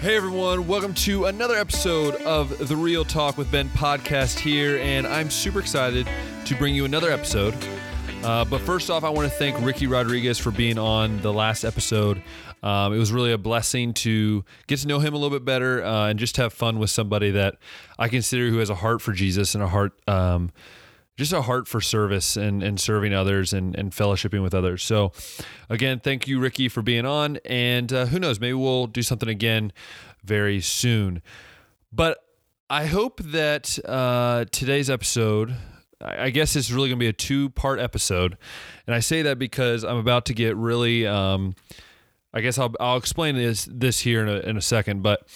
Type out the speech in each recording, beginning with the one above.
Hey everyone, welcome to another episode of the Real Talk with Ben podcast here, and I'm super excited to bring you another episode. Uh, but first off, I want to thank Ricky Rodriguez for being on the last episode. Um, it was really a blessing to get to know him a little bit better uh, and just have fun with somebody that I consider who has a heart for Jesus and a heart, um, just a heart for service and, and serving others and, and fellowshipping with others. So, again, thank you, Ricky, for being on. And uh, who knows, maybe we'll do something again very soon. But I hope that uh, today's episode, I guess it's really going to be a two part episode. And I say that because I'm about to get really, um, I guess I'll, I'll explain this, this here in a, in a second. But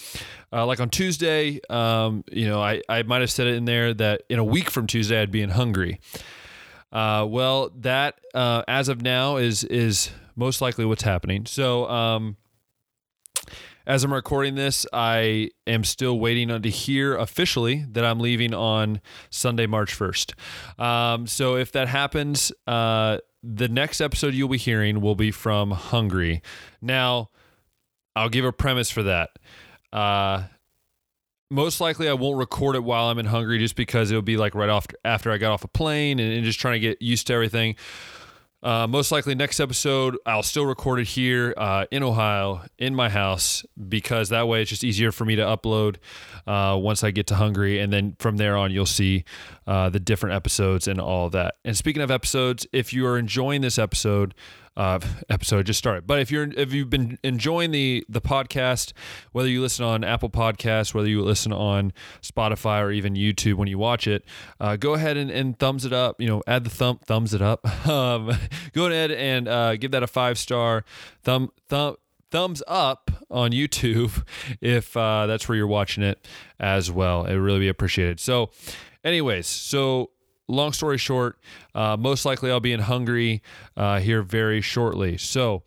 uh, like on Tuesday, um, you know, I, I might have said it in there that in a week from Tuesday, I'd be in Hungary. Uh, well, that uh, as of now is is most likely what's happening. So, um, as I'm recording this, I am still waiting on to hear officially that I'm leaving on Sunday, March 1st. Um, so if that happens, uh, the next episode you'll be hearing will be from Hungary. Now, I'll give a premise for that. Uh, most likely I won't record it while I'm in Hungary just because it'll be like right off after I got off a plane and, and just trying to get used to everything. Uh, most likely next episode I'll still record it here uh, in Ohio in my house because that way it's just easier for me to upload uh, once I get to Hungary and then from there on you'll see uh, the different episodes and all that. And speaking of episodes, if you are enjoying this episode, uh, episode just started. But if you're if you've been enjoying the the podcast, whether you listen on Apple Podcasts, whether you listen on Spotify or even YouTube when you watch it, uh, go ahead and, and thumbs it up. You know, add the thumb thumbs it up. Um, go ahead and uh, give that a five star thumb thumb thumbs up on YouTube if uh, that's where you're watching it as well. It would really be appreciated. So, anyways, so long story short, uh, most likely I'll be in Hungary uh, here very shortly. So,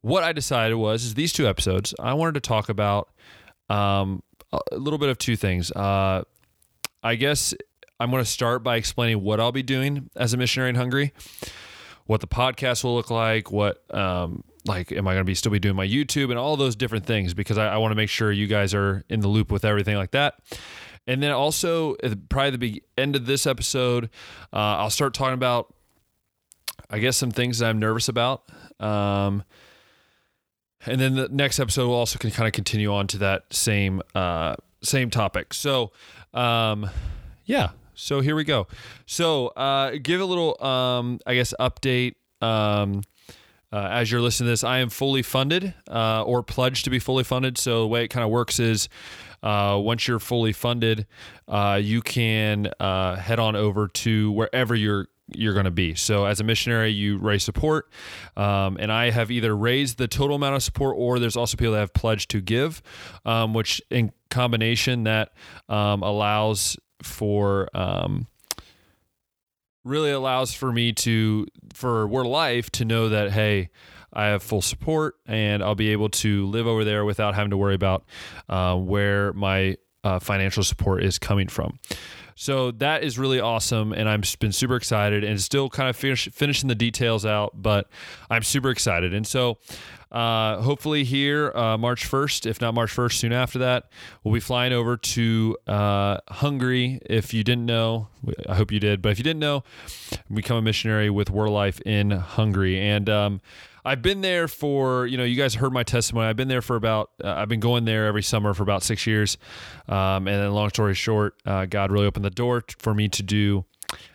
what I decided was is these two episodes I wanted to talk about um, a little bit of two things. Uh, I guess I'm going to start by explaining what I'll be doing as a missionary in Hungary, what the podcast will look like, what um, like am I going to be still be doing my YouTube and all those different things because I, I want to make sure you guys are in the loop with everything like that. And then also, probably the big end of this episode, uh, I'll start talking about, I guess, some things that I'm nervous about. Um, and then the next episode will also can kind of continue on to that same uh, same topic. So, um, yeah. So here we go. So uh, give a little, um, I guess, update. Um, uh, as you're listening to this, I am fully funded uh, or pledged to be fully funded. So the way it kind of works is uh, once you're fully funded, uh, you can uh, head on over to wherever you're you're going to be. So as a missionary, you raise support, um, and I have either raised the total amount of support, or there's also people that have pledged to give, um, which in combination that um, allows for um, really allows for me to for Word Life to know that hey, I have full support and I'll be able to live over there without having to worry about uh, where my uh, financial support is coming from. So that is really awesome, and I'm been super excited, and still kind of finish, finishing the details out, but I'm super excited, and so uh, hopefully here uh, March 1st, if not March 1st, soon after that, we'll be flying over to uh, Hungary. If you didn't know, I hope you did, but if you didn't know, become a missionary with Word Life in Hungary, and um, I've been there for, you know, you guys heard my testimony. I've been there for about, uh, I've been going there every summer for about six years. Um, and then, long story short, uh, God really opened the door t- for me to do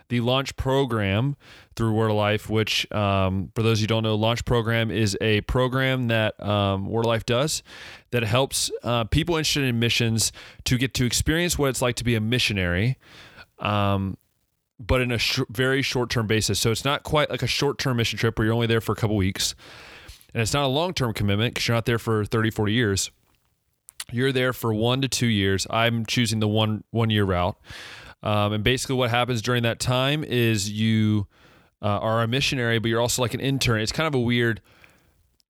the launch program through Word of Life, which, um, for those of you don't know, launch program is a program that um, Word of Life does that helps uh, people interested in missions to get to experience what it's like to be a missionary. Um, but in a sh- very short term basis. So it's not quite like a short term mission trip where you're only there for a couple weeks. And it's not a long term commitment because you're not there for 30, 40 years. You're there for one to two years. I'm choosing the one one year route. Um, and basically, what happens during that time is you uh, are a missionary, but you're also like an intern. It's kind of a weird.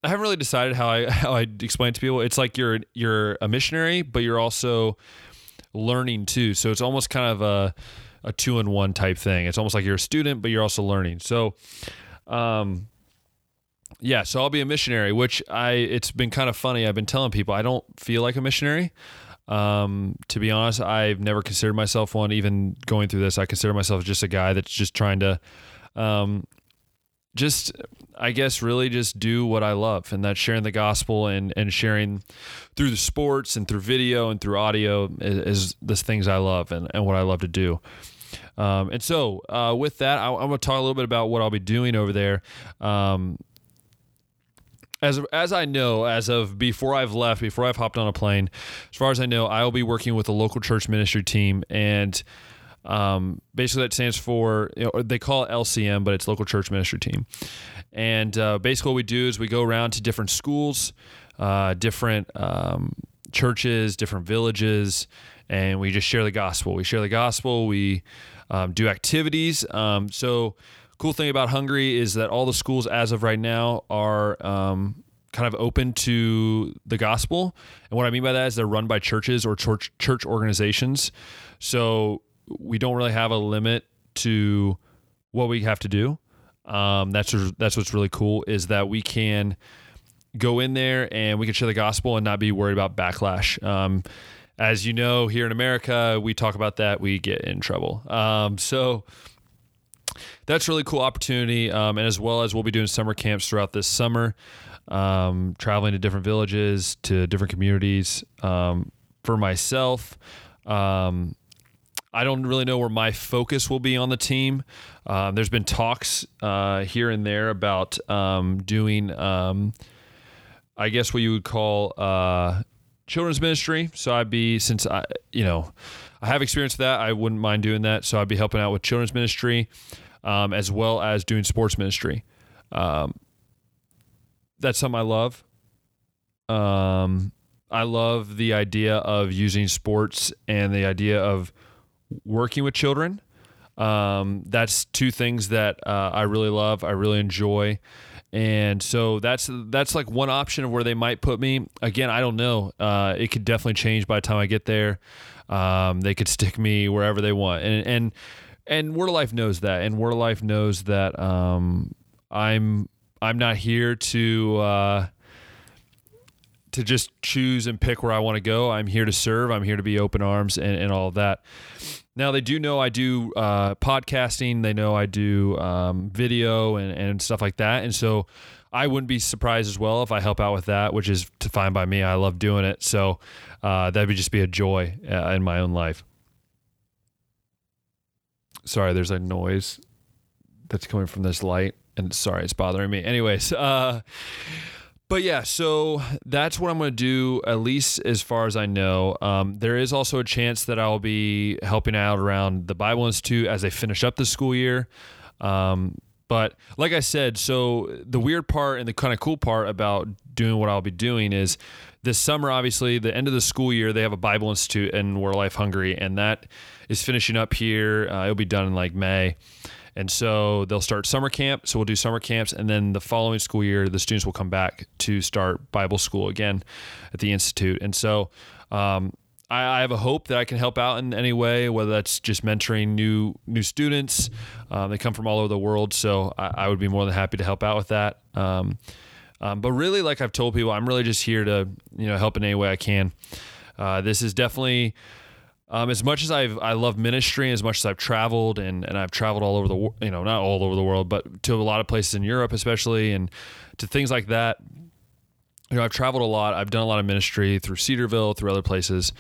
I haven't really decided how I how I explain to people. It's like you're you're a missionary, but you're also learning too. So it's almost kind of a a two in one type thing. It's almost like you're a student, but you're also learning. So, um, yeah, so I'll be a missionary, which I it's been kind of funny. I've been telling people I don't feel like a missionary. Um, to be honest, I've never considered myself one. Even going through this, I consider myself just a guy that's just trying to, um, just I guess really just do what I love, and that's sharing the gospel and and sharing through the sports and through video and through audio is, is the things I love and, and what I love to do. Um, and so, uh, with that, I, am going to talk a little bit about what I'll be doing over there. Um, as as I know, as of before I've left, before I've hopped on a plane, as far as I know, I will be working with a local church ministry team, and um, basically that stands for you know, they call it LCM, but it's local church ministry team. And uh, basically, what we do is we go around to different schools, uh, different um, churches, different villages, and we just share the gospel. We share the gospel. We um, do activities. Um, so cool thing about Hungary is that all the schools, as of right now, are um, kind of open to the gospel. And what I mean by that is they're run by churches or church church organizations. So we don't really have a limit to what we have to do. Um, that's that's what's really cool is that we can go in there and we can share the gospel and not be worried about backlash. Um, as you know, here in America, we talk about that, we get in trouble. Um, so that's really cool opportunity. Um, and as well as we'll be doing summer camps throughout this summer, um, traveling to different villages, to different communities. Um, for myself, um, I don't really know where my focus will be on the team. Um, there's been talks uh, here and there about um, doing, I guess, what you would call uh, children's ministry. So I'd be, since I, you know, I have experience with that, I wouldn't mind doing that. So I'd be helping out with children's ministry um, as well as doing sports ministry. Um, that's something I love. Um, I love the idea of using sports and the idea of working with children. Um, that's two things that uh, I really love. I really enjoy, and so that's that's like one option of where they might put me. Again, I don't know. Uh, it could definitely change by the time I get there. Um, they could stick me wherever they want, and and and Word of Life knows that, and Word of Life knows that um, I'm I'm not here to uh, to just choose and pick where I want to go. I'm here to serve. I'm here to be open arms and, and all of that. Now they do know I do uh, podcasting. They know I do um, video and, and stuff like that, and so I wouldn't be surprised as well if I help out with that, which is fine by me. I love doing it, so uh, that would just be a joy uh, in my own life. Sorry, there's a noise that's coming from this light, and sorry, it's bothering me. Anyways, uh, but yeah, so that's what I'm going to do, at least as far as I know. Um, there is also a chance that I'll be helping out around the Bible Institute as they finish up the school year. Um, but like I said, so the weird part and the kind of cool part about doing what I'll be doing is this summer, obviously, the end of the school year, they have a Bible Institute in Word of Life Hungary, and that is finishing up here. Uh, it'll be done in like May. And so they'll start summer camp. So we'll do summer camps. And then the following school year, the students will come back to start Bible school again at the Institute. And so um, I, have a hope that I can help out in any way, whether that's just mentoring new new students. Um, they come from all over the world. So I, I, would be more than happy to help out with that. Um, um but really, like I've told people, I'm really just here to you know help in any way I can. Uh, this is definitely um, as much as I've I love ministry, as much as I've traveled and, and I've traveled all over the you know not all over the world, but to a lot of places in Europe, especially, and to things like that. You know, I've traveled a lot. I've done a lot of ministry through Cedarville, through other places,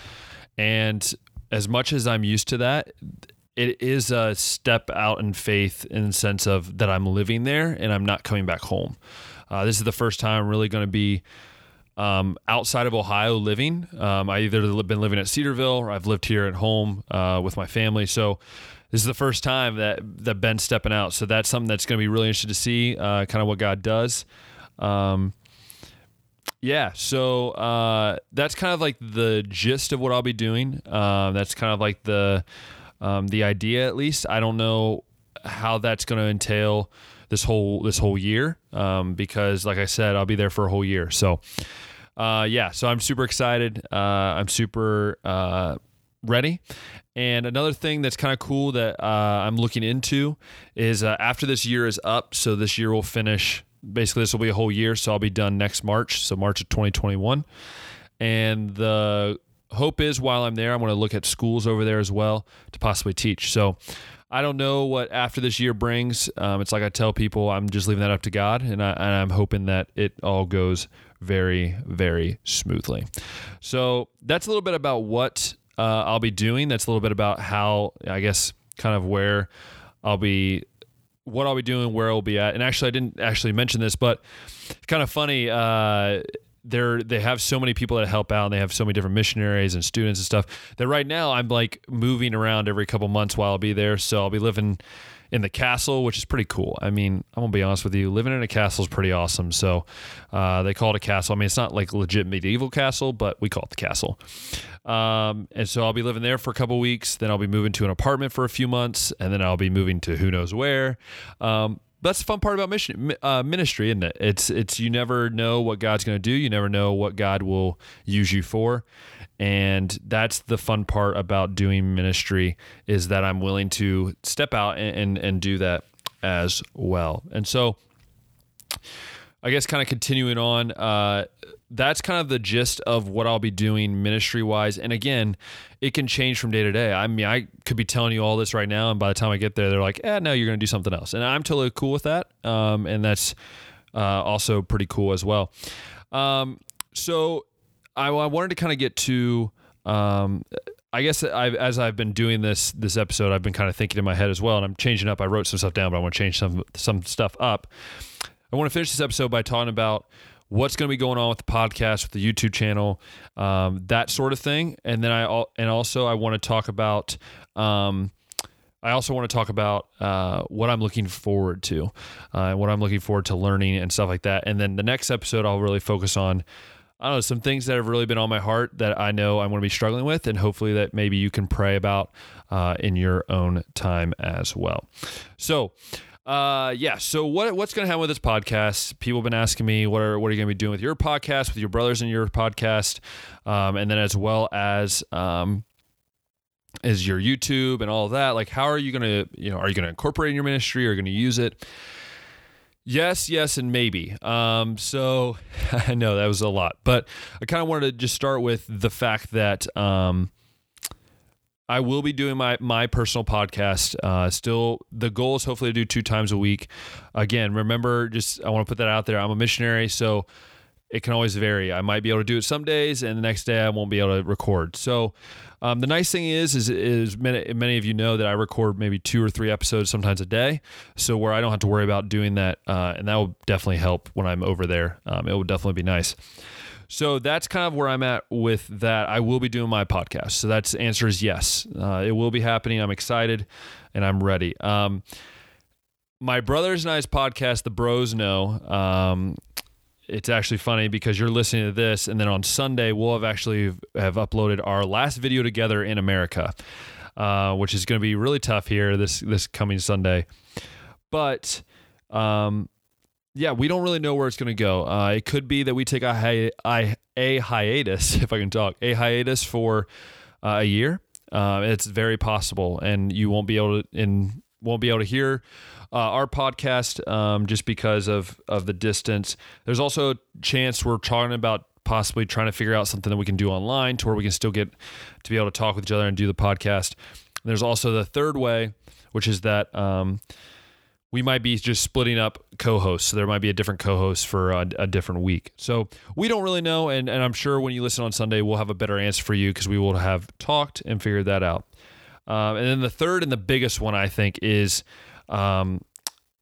and as much as I'm used to that, it is a step out in faith in the sense of that I'm living there and I'm not coming back home. Uh, this is the first time I'm really going to be um, outside of Ohio living. Um, I either been living at Cedarville or I've lived here at home uh, with my family. So this is the first time that that Ben's stepping out. So that's something that's going to be really interesting to see, uh, kind of what God does. Um, yeah, so uh, that's kind of like the gist of what I'll be doing. Um, that's kind of like the um, the idea, at least. I don't know how that's going to entail this whole this whole year um, because, like I said, I'll be there for a whole year. So uh, yeah, so I'm super excited. Uh, I'm super uh, ready. And another thing that's kind of cool that uh, I'm looking into is uh, after this year is up, so this year will finish basically this will be a whole year, so I'll be done next March, so March of 2021. And the hope is while I'm there, I'm going to look at schools over there as well to possibly teach. So I don't know what after this year brings. Um, it's like I tell people, I'm just leaving that up to God, and, I, and I'm hoping that it all goes very, very smoothly. So that's a little bit about what uh, I'll be doing. That's a little bit about how, I guess, kind of where I'll be, what I'll be doing, where I'll be at. And actually, I didn't actually mention this, but kind of funny. Uh, they're they have so many people that help out and they have so many different missionaries and students and stuff that right now I'm like moving around every couple months while I'll be there. So I'll be living in the castle, which is pretty cool. I mean, I'm gonna be honest with you, living in a castle is pretty awesome. So uh, they call it a castle. I mean, it's not like legit medieval castle, but we call it the castle. Um, and so I'll be living there for a couple weeks. Then I'll be moving to an apartment for a few months, and then I'll be moving to who knows where. Um, that's the fun part about mission uh, ministry, isn't it? It's it's you never know what God's going to do. You never know what God will use you for, and that's the fun part about doing ministry is that I'm willing to step out and and, and do that as well. And so, I guess kind of continuing on. Uh, that's kind of the gist of what I'll be doing ministry wise. And again, it can change from day to day. I mean, I could be telling you all this right now, and by the time I get there, they're like, "Eh, no, you're going to do something else," and I'm totally cool with that. Um, and that's uh, also pretty cool as well. Um, so I, I, wanted to kind of get to. Um, I guess I've, as I've been doing this this episode, I've been kind of thinking in my head as well, and I'm changing up. I wrote some stuff down, but I want to change some some stuff up. I want to finish this episode by talking about what's going to be going on with the podcast, with the YouTube channel, um, that sort of thing. And then I and also I want to talk about. Um, I also want to talk about uh, what I'm looking forward to, uh, what I'm looking forward to learning and stuff like that. And then the next episode, I'll really focus on, I don't know, some things that have really been on my heart that I know I'm going to be struggling with, and hopefully that maybe you can pray about uh, in your own time as well. So, uh, yeah. So what what's going to happen with this podcast? People have been asking me what are what are you going to be doing with your podcast, with your brothers and your podcast, um, and then as well as um, is your YouTube and all that. Like, how are you going to you know are you going to incorporate in your ministry? Are you going to use it? Yes, yes, and maybe. Um, so I know that was a lot, but I kind of wanted to just start with the fact that um, I will be doing my my personal podcast. Uh, still, the goal is hopefully to do two times a week. Again, remember, just I want to put that out there. I'm a missionary, so it can always vary. I might be able to do it some days, and the next day I won't be able to record. So, um, the nice thing is, is, is many, many of you know that I record maybe two or three episodes sometimes a day. So where I don't have to worry about doing that, uh, and that will definitely help when I'm over there. Um, it will definitely be nice. So that's kind of where I'm at with that. I will be doing my podcast. So that's answer is yes. Uh, it will be happening. I'm excited and I'm ready. Um, my brothers and I's podcast, The Bros Know. Um, it's actually funny because you're listening to this, and then on Sunday we'll have actually have uploaded our last video together in America, uh, which is going to be really tough here this this coming Sunday. But um, yeah, we don't really know where it's going to go. Uh, it could be that we take a, hi- I, a hiatus, if I can talk, a hiatus for uh, a year. Uh, it's very possible, and you won't be able to in won't be able to hear uh, our podcast um, just because of of the distance. There's also a chance we're talking about possibly trying to figure out something that we can do online to where we can still get to be able to talk with each other and do the podcast. There's also the third way, which is that. Um, we might be just splitting up co-hosts. So there might be a different co-host for a, a, different week. So we don't really know, and, and I'm sure when you listen on Sunday, we'll have a better answer for you because we will have talked and figured that out. Um, and then the third and the biggest one I think is um,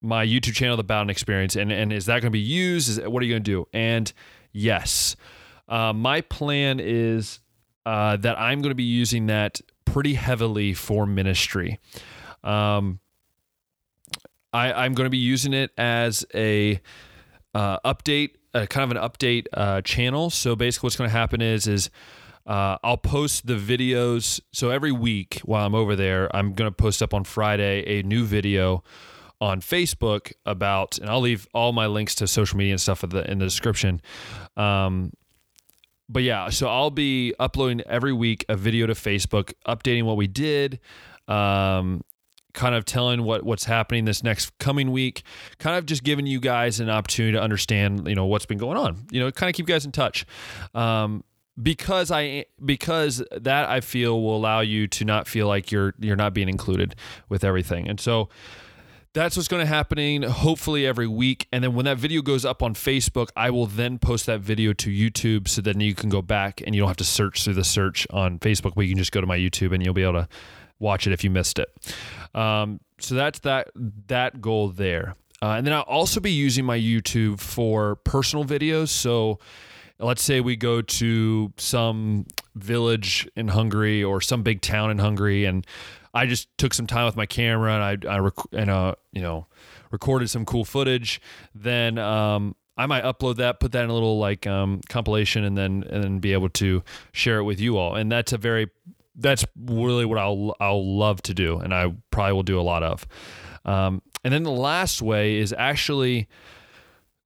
my YouTube channel, The Bowden Experience, and and is that going to be used? Is what are you going to do? And yes, uh, my plan is uh, that I'm going to be using that pretty heavily for ministry. Um, I, am going to be using it as a uh, update, uh, kind of an update uh, channel. So basically, what's going to happen is is uh, I'll post the videos. So every week while I'm over there, I'm going to post up on Friday a new video on Facebook about, and I'll leave all my links to social media and stuff in the, in the description. Um, but yeah, so I'll be uploading every week a video to Facebook, updating what we did, um, kind of telling what what's happening this next coming week, kind of just giving you guys an opportunity to understand, you know, what's been going on. You know, kind of keep you guys in touch. Um, because I because that I feel will allow you to not feel like you're you're not being included with everything. And so that's what's going to happening hopefully every week and then when that video goes up on facebook i will then post that video to youtube so then you can go back and you don't have to search through the search on facebook but you can just go to my youtube and you'll be able to watch it if you missed it um, so that's that that goal there uh, and then i'll also be using my youtube for personal videos so let's say we go to some village in hungary or some big town in hungary and I just took some time with my camera and I, I rec- and uh, you know, recorded some cool footage. Then um, I might upload that, put that in a little like um, compilation, and then and then be able to share it with you all. And that's a very that's really what I'll I'll love to do, and I probably will do a lot of. Um, and then the last way is actually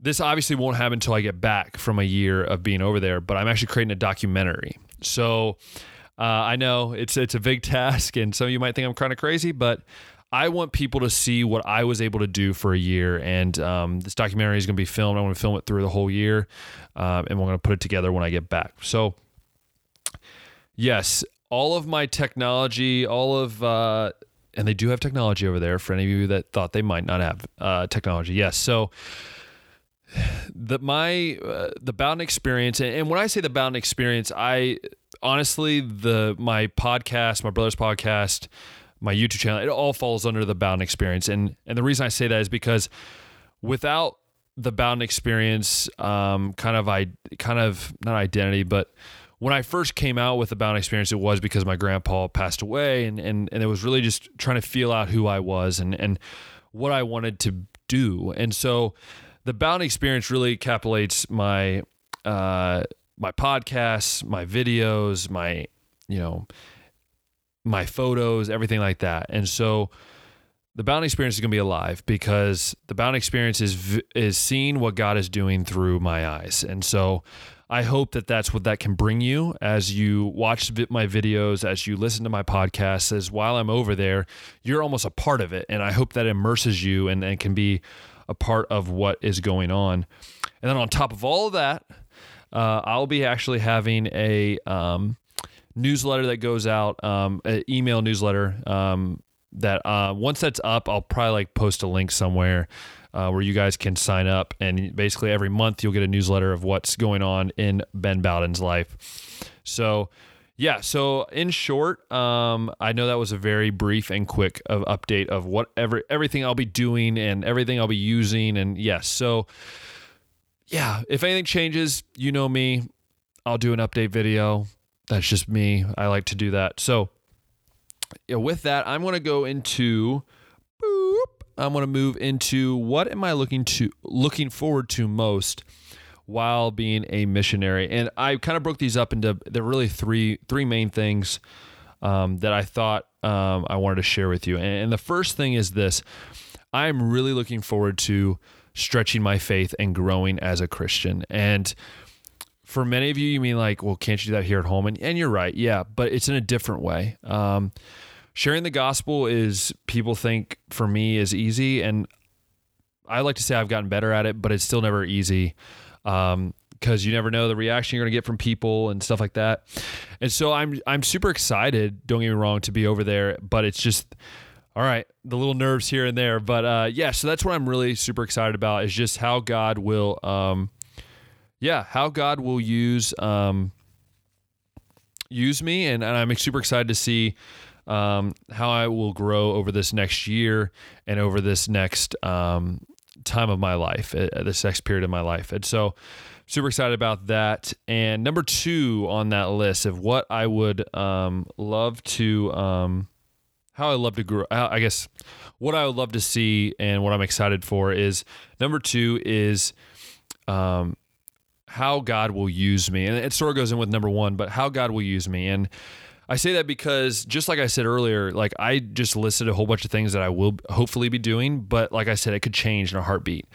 this obviously won't happen until I get back from a year of being over there, but I'm actually creating a documentary. So uh, I know it's it's a big task, and some of you might think I'm kind of crazy, but I want people to see what I was able to do for a year. And um, this documentary is going to be filmed. I want to film it through the whole year, um, and we're going to put it together when I get back. So, yes, all of my technology, all of uh, and they do have technology over there. For any of you that thought they might not have uh, technology, yes. So the my uh, the Bowden experience, and, when I say the Bowden experience, I honestly, the my podcast, my brother's podcast, my YouTube channel, it all falls under the Bowden experience. And and the reason I say that is because without the Bowden experience, um, kind of I kind of not identity, but when I first came out with the Bowden experience, it was because my grandpa passed away, and and and it was really just trying to feel out who I was and and what I wanted to do. And so, the Bowden experience really encapsulates my uh, my podcasts, my videos, my, you know, my photos, everything like that. And so the Bowden experience is going to be alive because the Bowden experience is is seeing what God is doing through my eyes. And so I hope that that's what that can bring you as you watch my videos, as you listen to my podcasts, as while I'm over there, you're almost a part of it. And I hope that immerses you and, and can be a part of what is going on. And then on top of all of that, uh, I'll be actually having a um, newsletter that goes out, um, an email newsletter um, that uh, once that's up, I'll probably like post a link somewhere. Uh, where you guys can sign up, and basically every month you'll get a newsletter of what's going on in Ben Bowden's life. So, yeah. So, in short, um, I know that was a very brief and quick of update of whatever everything I'll be doing and everything I'll be using, and yes. So, yeah, if anything changes, you know me. I'll do an update video. That's just me. I like to do that. So, yeah, with that, I'm going to go into boop, I'm going to move into what am I looking to looking forward to most while being a missionary. And I kind of broke these up into there really three three main things um, that I thought um, I wanted to share with you. And, and the first thing is this: I'm really looking forward to stretching my faith and growing as a Christian. And for many of you, you mean like, well, can't you do that here at home? And, and you're right. Yeah, but it's in a different way. Um, sharing the gospel is, people think for me is easy. And I like to say I've gotten better at it, but it's still never easy. Um, because you never know the reaction you're going to get from people and stuff like that. And so I'm I'm super excited, don't get me wrong, to be over there, but it's just all right, the little nerves here and there, but uh, yeah. So that's what I'm really super excited about is just how God will, um, yeah, how God will use um, use me, and, and I'm super excited to see um, how I will grow over this next year and over this next um, time of my life, uh, this next period of my life, and so super excited about that. And number two on that list of what I would um, love to um, how I love to grow. I guess what I would love to see and what I'm excited for is number two is um, how God will use me, and it sort of goes in with number one, but how God will use me, and I say that because just like I said earlier, like I just listed a whole bunch of things that I will hopefully be doing, but like I said, it could change in a heartbeat.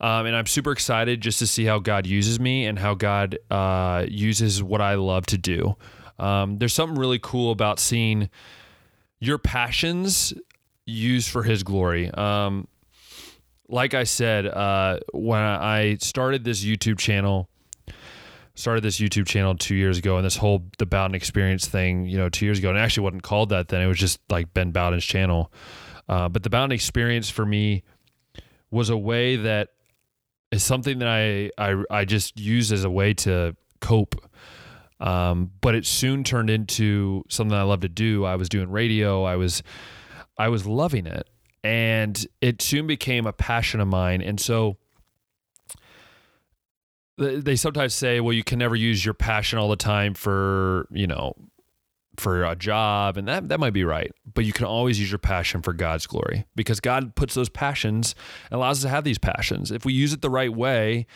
Um, and I'm super excited just to see how God uses me and how God uh, uses what I love to do. Um, there's something really cool about seeing your passions used for His glory. Um, like I said, uh, when I started this YouTube channel, started this YouTube channel two years ago, and this whole the Bowden Experience thing, you know, two years ago, and actually wasn't called that then. It was just like Ben Bowden's channel. Uh, but the Bowden Experience for me was a way that is something that I I, I just used as a way to cope. Um, but it soon turned into something I love to do. I was doing radio. I was I was loving it, and it soon became a passion of mine. And so they sometimes say, well, you can never use your passion all the time for, you know, for a job. And that, that might be right. But you can always use your passion for God's glory because God puts those passions and allows us to have these passions. If we use it the right way,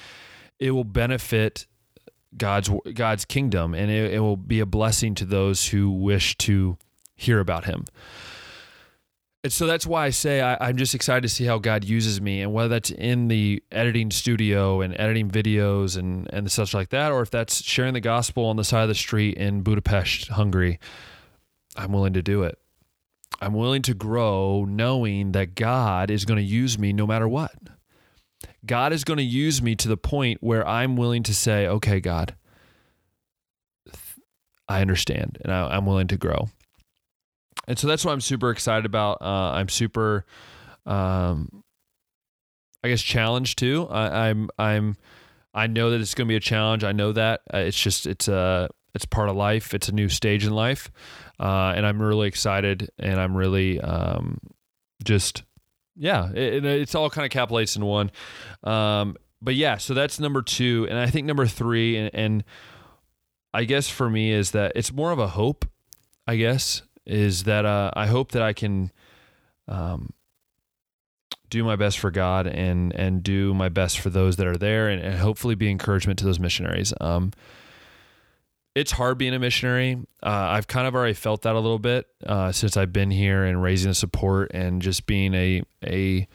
it will benefit God's God's kingdom and it, it will be a blessing to those who wish to hear about him. And so that's why I say I, am just excited to see how God uses me, and whether that's in the editing studio and editing videos and and such like that, or if that's sharing the gospel on the side of the street in Budapest, Hungary, I'm willing to do it. I'm willing to grow, knowing that God is going to use me no matter what. God is going to use me to the point where I'm willing to say, "Okay, God, I understand, and I, I'm willing to grow." And so that's what I'm super excited about. Uh, I'm super, um, I guess, challenged too. I, I'm I'm I know that it's going to be a challenge. I know that uh, it's just it's a uh, it's part of life. It's a new stage in life, uh, and I'm really excited. And I'm really um, just yeah. It, it's all kind of capitulates in one. Um, but yeah, so that's number two, and I think number three, and, and I guess for me is that it's more of a hope. I guess is that uh, I hope that I can um, do my best for God and and do my best for those that are there, and, and hopefully be encouragement to those missionaries. Um, it's hard being a missionary. Uh, I've kind of already felt that a little bit uh, since I've been here and raising the support and just being a a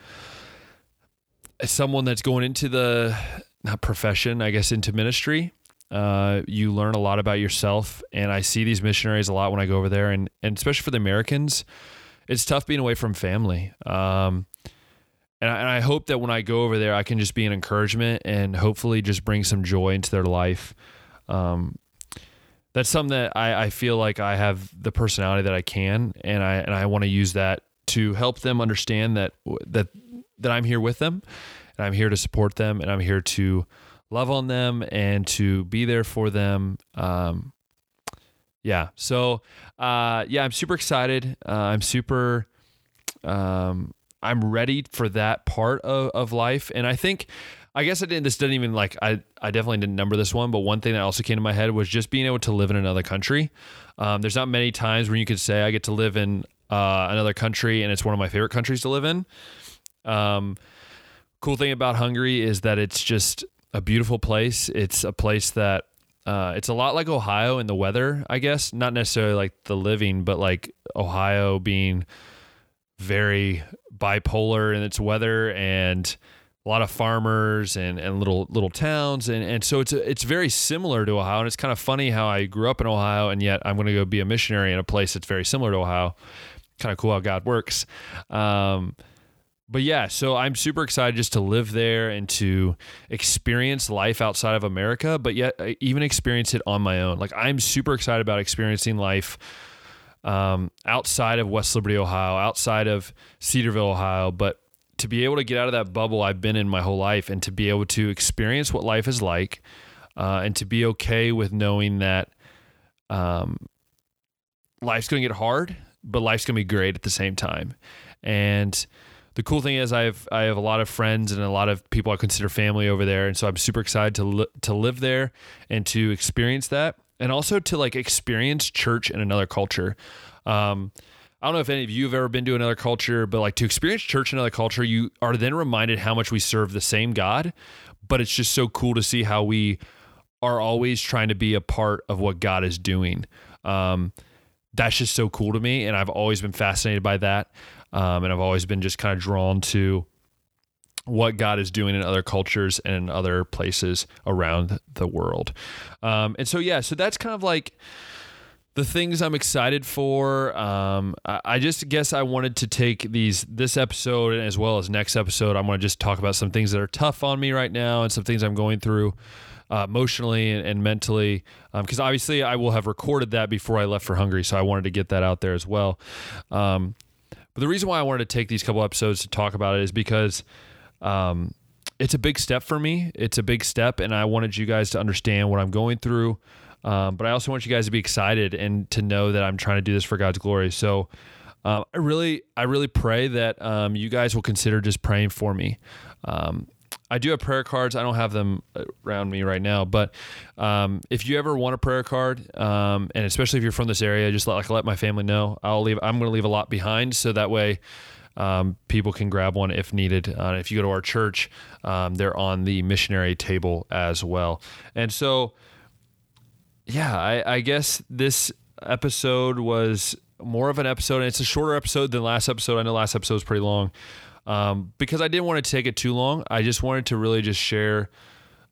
someone that's going into the not profession, I guess, into ministry. Uh, you learn a lot about yourself, and I see these missionaries a lot when I go over there, and and especially for the Americans, it's tough being away from family. Um, and I, and I hope that when I go over there, I can just be an encouragement and hopefully just bring some joy into their life. Um, that's something that I, I feel like I have the personality that I can, and I and I want to use that to help them understand that that that I'm here with them, and I'm here to support them, and I'm here to love on them and to be there for them. Um, yeah. So, uh, yeah, I'm super excited. Uh, I'm super, um, I'm ready for that part of, of life. And I think, I guess I didn't, this didn't even like, I, I definitely didn't number this one, but one thing that also came to my head was just being able to live in another country. Um, there's not many times when you could say I get to live in uh, another country and it's one of my favorite countries to live in. Um, cool thing about Hungary is that it's just a beautiful place. It's a place that uh, it's a lot like Ohio in the weather, I guess. Not necessarily like the living, but like Ohio being very bipolar in its weather and a lot of farmers and, and little little towns and, and so it's it's very similar to Ohio and it's kind of funny how I grew up in Ohio and yet I'm going to go be a missionary in a place that's very similar to Ohio. Kind of cool how God works. Um, but yeah, so I'm super excited just to live there and to experience life outside of America, but yet uh, even experience it on my own. Like I'm super excited about experiencing life um, outside of West Liberty, Ohio, outside of Cedarville, Ohio, but to be able to get out of that bubble I've been in my whole life and to be able to experience what life is like uh, and to be okay with knowing that um, life's going to get hard, but life's going to be great at the same time. And the cool thing is I have I have a lot of friends and a lot of people I consider family over there, and so I'm super excited to li- to live there and to experience that, and also to like experience church in another culture. Um, I don't know if any of you have ever been to another culture, but like to experience church in another culture, you are then reminded how much we serve the same God. But it's just so cool to see how we are always trying to be a part of what God is doing. Um, that's just so cool to me, and I've always been fascinated by that. Um, and I've always been just kind of drawn to what God is doing in other cultures and in other places around the world. Um, and so, yeah, so that's kind of like the things I'm excited for. Um, I, I just guess I wanted to take these this episode and as well as next episode. I'm going to just talk about some things that are tough on me right now and some things I'm going through uh, emotionally and, and mentally. Because um, obviously, I will have recorded that before I left for Hungary, so I wanted to get that out there as well. Um, but the reason why I wanted to take these couple episodes to talk about it is because um, it's a big step for me. It's a big step, and I wanted you guys to understand what I'm going through. Um, but I also want you guys to be excited and to know that I'm trying to do this for God's glory. So um, I really, I really pray that um, you guys will consider just praying for me. Um, I do have prayer cards. I don't have them around me right now, but um, if you ever want a prayer card, um, and especially if you're from this area, just let, like let my family know. I'll leave. I'm going to leave a lot behind, so that way um, people can grab one if needed. Uh, if you go to our church, um, they're on the missionary table as well. And so, yeah, I, I guess this episode was more of an episode, and it's a shorter episode than last episode. I know last episode was pretty long um, because I didn't want to take it too long. I just wanted to really just share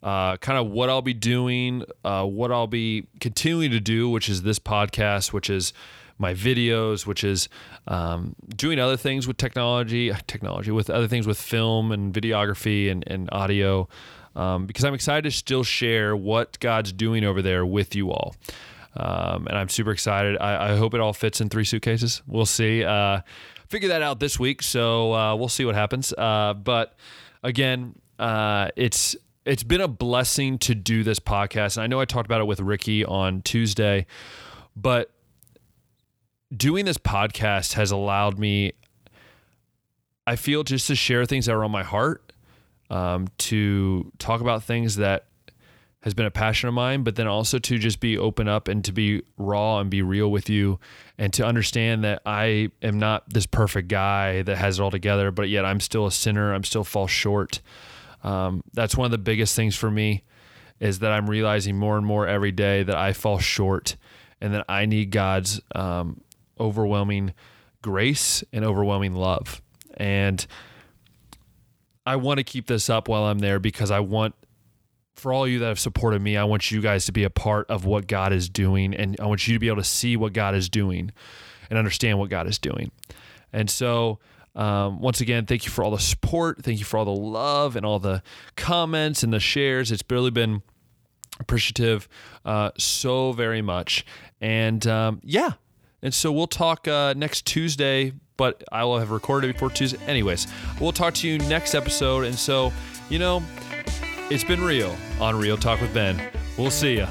uh, kind of what I'll be doing, uh, what I'll be continuing to do, which is this podcast, which is my videos, which is um, doing other things with technology, technology with other things with film and videography and, and audio, um, because I'm excited to still share what God's doing over there with you all. Um, and I'm super excited. I, I, hope it all fits in three suitcases. We'll see. Uh, figure that out this week. So uh, we'll see what happens. Uh, but again, uh, it's it's been a blessing to do this podcast. And I know I talked about it with Ricky on Tuesday, but doing this podcast has allowed me, I feel, just to share things that are on my heart, um, to talk about things that has been a passion of mine, but then also to just be open up and to be raw and be real with you and to understand that I am not this perfect guy that has it all together, but yet I'm still a sinner. I'm still fall short. Um, that's one of the biggest things for me is that I'm realizing more and more every day that I fall short and that I need God's um, overwhelming grace and overwhelming love. And I want to keep this up while I'm there because I want for all you that have supported me, I want you guys to be a part of what God is doing. And I want you to be able to see what God is doing and understand what God is doing. And so, um, once again, thank you for all the support. Thank you for all the love and all the comments and the shares. It's really been appreciative uh, so very much. And um, yeah. And so we'll talk uh, next Tuesday, but I will have recorded it before Tuesday. Anyways, we'll talk to you next episode. And so, you know, it's been real on Real Talk with Ben. We'll see ya.